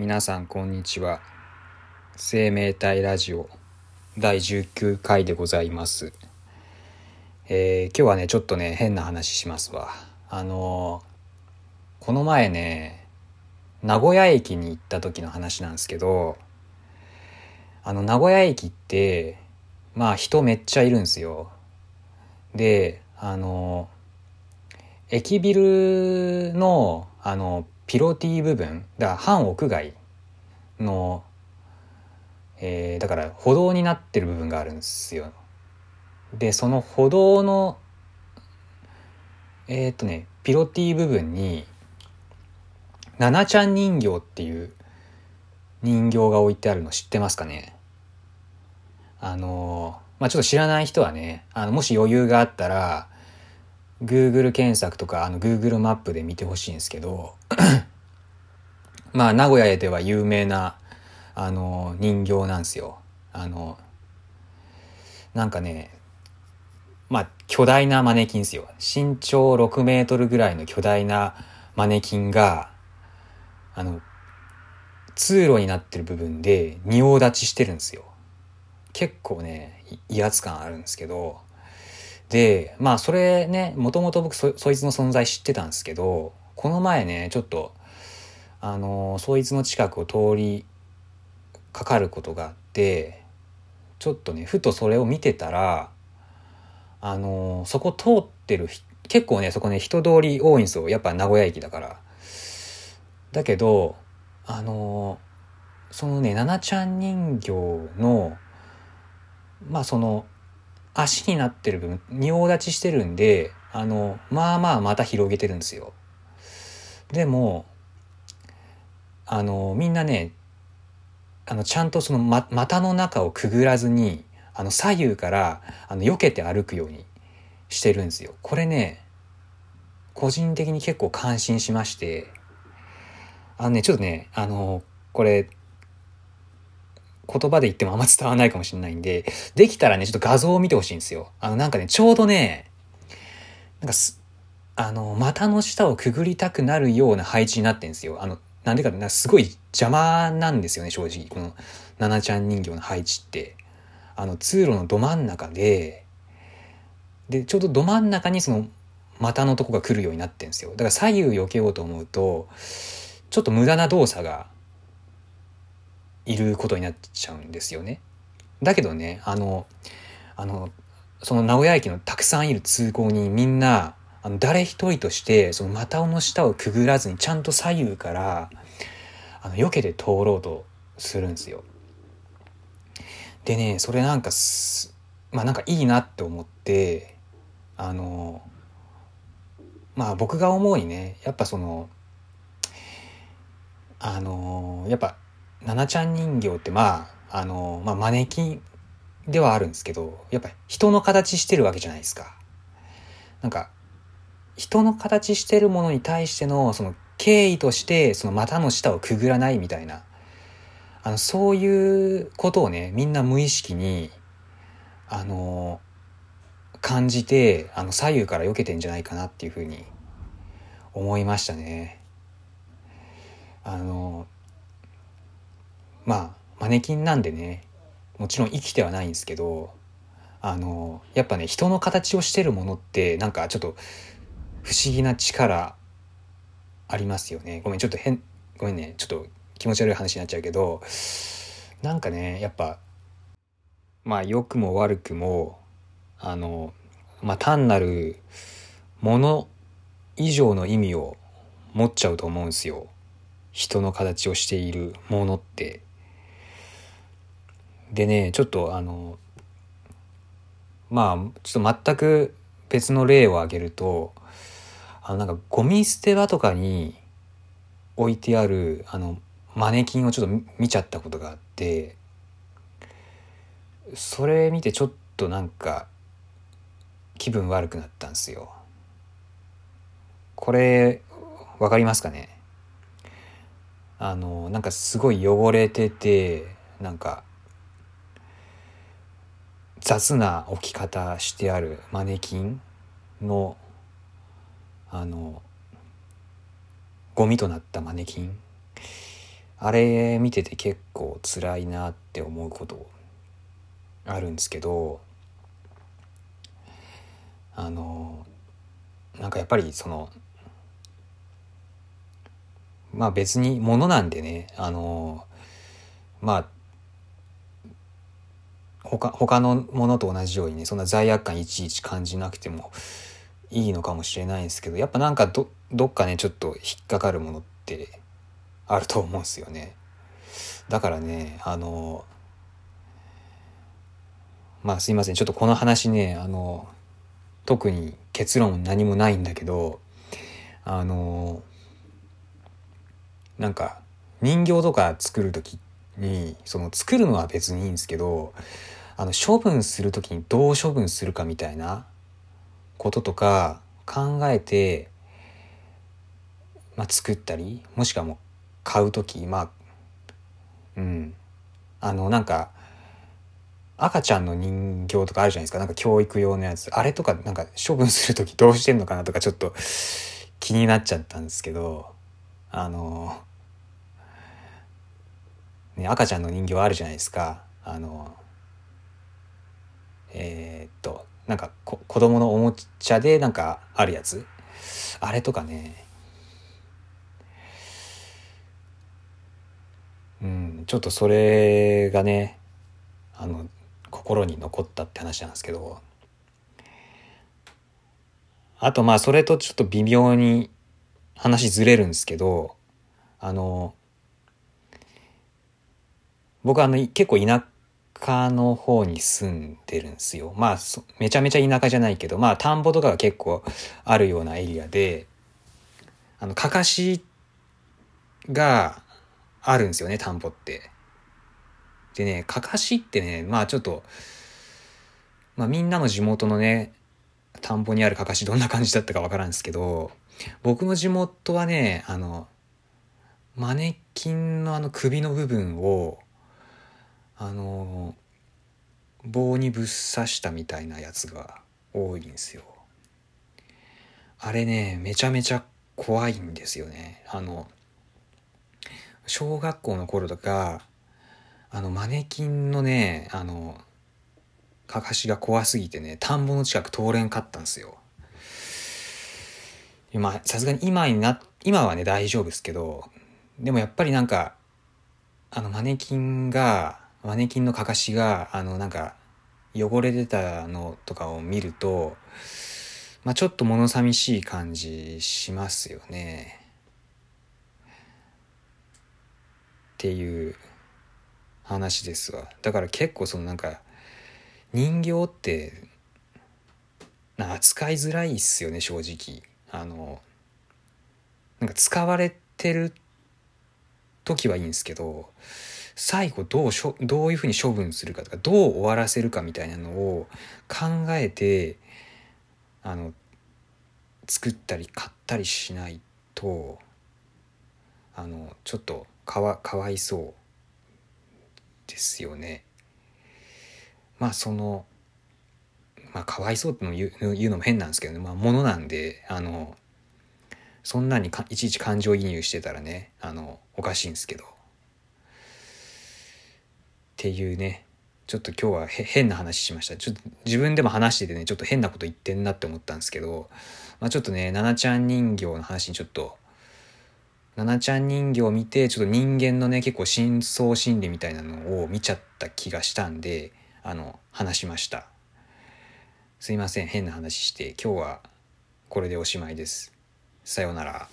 皆さんこんにちは。生命体ラジオ第19回でございます。えー、今日はねちょっとね変な話しますわ。あのー、この前ね名古屋駅に行った時の話なんですけどあの名古屋駅ってまあ人めっちゃいるんですよ。であの駅ビルのあのピロティ部分だから半屋外の、えー、だから歩道になってる部分があるんですよ。でその歩道のえー、っとねピロティ部分にななちゃん人形っていう人形が置いてあるの知ってますかね？あのまあちょっと知らない人はねあのもし余裕があったら Google 検索とかあの Google マップで見てほしいんですけどまあ名古屋では有名なあの人形なんですよ。あのなんかねまあ巨大なマネキンですよ。身長6メートルぐらいの巨大なマネキンがあの通路になってる部分で仁王立ちしてるんですよ。結構ね威圧感あるんですけどで、まあそれね、もともと僕そそいつの存在知ってたんですけど、この前ね、ちょっと、あの、そいつの近くを通りかかることがあって、ちょっとね、ふとそれを見てたら、あの、そこ通ってる、結構ね、そこね、人通り多いんですよ。やっぱ名古屋駅だから。だけど、あの、そのね、ななちゃん人形の、まあその、足になってる部分、仁王立ちしてるんで、あの、まあまあまた広げてるんですよ。でも、あの、みんなね、あの、ちゃんとその、ま、股の中をくぐらずに、あの、左右から、あの、避けて歩くようにしてるんですよ。これね、個人的に結構感心しまして、あのね、ちょっとね、あの、これ、言葉で言ってもあんま伝わらないかもしれないんで、できたらね、ちょっと画像を見てほしいんですよ。あの、なんかね、ちょうどね、なんかす、あの、股の下をくぐりたくなるような配置になってんですよ。あの、なんでかってすごい邪魔なんですよね、正直。この、ナナちゃん人形の配置って。あの、通路のど真ん中で、で、ちょうどど真ん中にその、股のとこが来るようになってんですよ。だから左右避けようと思うと、ちょっと無駄な動作がいることになっちゃうんですよね。だけどね、あの、あの、その名古屋駅のたくさんいる通行にみんな、あの誰一人としてその股の下をくぐらずにちゃんと左右からあの避けて通ろうとするんですよ。でねそれなんかまあなんかいいなって思ってあのまあ僕が思うにねやっぱそのあのやっぱななちゃん人形ってまあ、あの、まあ、マネキンではあるんですけど、やっぱり人の形してるわけじゃないですか。なんか、人の形してるものに対しての、その敬意として、その股の下をくぐらないみたいな、あの、そういうことをね、みんな無意識に、あの、感じて、あの、左右から避けてんじゃないかなっていうふうに思いましたね。あの、まあマネキンなんでねもちろん生きてはないんですけどあのやっぱね人の形をしてるものってなんかちょっと不思議な力ありますよね。ごめんちょっと変ごめんねちょっと気持ち悪い話になっちゃうけどなんかねやっぱまあ良くも悪くもあのまあ単なるもの以上の意味を持っちゃうと思うんですよ。人の形をしているものって。でねちょっとあのまあちょっと全く別の例を挙げるとあのなんかゴミ捨て場とかに置いてあるあのマネキンをちょっと見ちゃったことがあってそれ見てちょっとなんか気分悪くなったんですよ。これ分かりますかね？あのなんかすごい汚れててなんか雑な置き方してあるマネキンのあのゴミとなったマネキン。あれ見てて結構辛いなって思うことあるんですけどあのなんかやっぱりそのまあ別にものなんでねあのまあ他他のものと同じようにねそんな罪悪感いちいち感じなくてもいいのかもしれないんですけどやっぱなんかどっかねちょっと引っかかるものってあると思うんすよね。だからねあのまあすいませんちょっとこの話ねあの特に結論何もないんだけどあのなんか人形とか作る時にその作るのは別にいいんですけどあの処分する時にどう処分するかみたいなこととか考えて、まあ、作ったりもしくはもう買う時まあうん。あのなんか赤ちゃんの人形とかあるじゃないですか。なんか教育用のやつ。あれとかなんか処分する時どうしてんのかなとかちょっと気になっちゃったんですけどあの、ね、赤ちゃんの人形あるじゃないですか。あのえー、っとなんか子供のおもちゃでなんかあるやつ？あれとかね。うん、ちょっとそれがねあの心に残ったって話なんですけど。あとまあそれとちょっと微妙に話ずれるんですけどあの僕あの結構田舎の方に住んでるんですよまあめちゃめちゃ田舎じゃないけどまあ田んぼとかが結構あるようなエリアであのかかしがあるんですよね、田んぼって。でね、かかしってね、まあちょっと、まあみんなの地元のね、田んぼにあるかかしどんな感じだったかわからんですけど、僕の地元はね、あの、マネキンのあの首の部分を、あの、棒にぶっ刺したみたいなやつが多いんですよ。あれね、めちゃめちゃ怖いんですよね。あの、小学校の頃とか、あの、マネキンのね、あの、かかしが怖すぎてね、田んぼの近く通れんかったんですよ。今、さすがに今にな、今はね、大丈夫ですけど、でもやっぱりなんか、あの、マネキンが、マネキンのかかしが、あの、なんか、汚れてたのとかを見ると、まあちょっと物寂しい感じしますよね。っていう話ですわだから結構そのなんか人形って扱いづらいっすよね正直あのなんか使われてる時はいいんですけど最後どうしょどういうふうに処分するかとかどう終わらせるかみたいなのを考えてあの作ったり買ったりしないとあのちょっとかわかわいそうですよね。まあそのまあかわいそうっての言う言うのも変なんですけどねまあものなんであのそんなにかいちいち感情移入してたらねあのおかしいんですけど。ていうねちょっと今日は変な話しました。ちょっと自分でも話しててね、ちょっと変なこと言ってんなって思ったんですけど、まあちょっとね、ななちゃん人形の話にちょっとななちゃん人形を見て、ちょっと人間のね、結構深層心理みたいなのを見ちゃった気がしたんで、あの、話しました。すいません、変な話して、今日はこれでおしまいです。さようなら。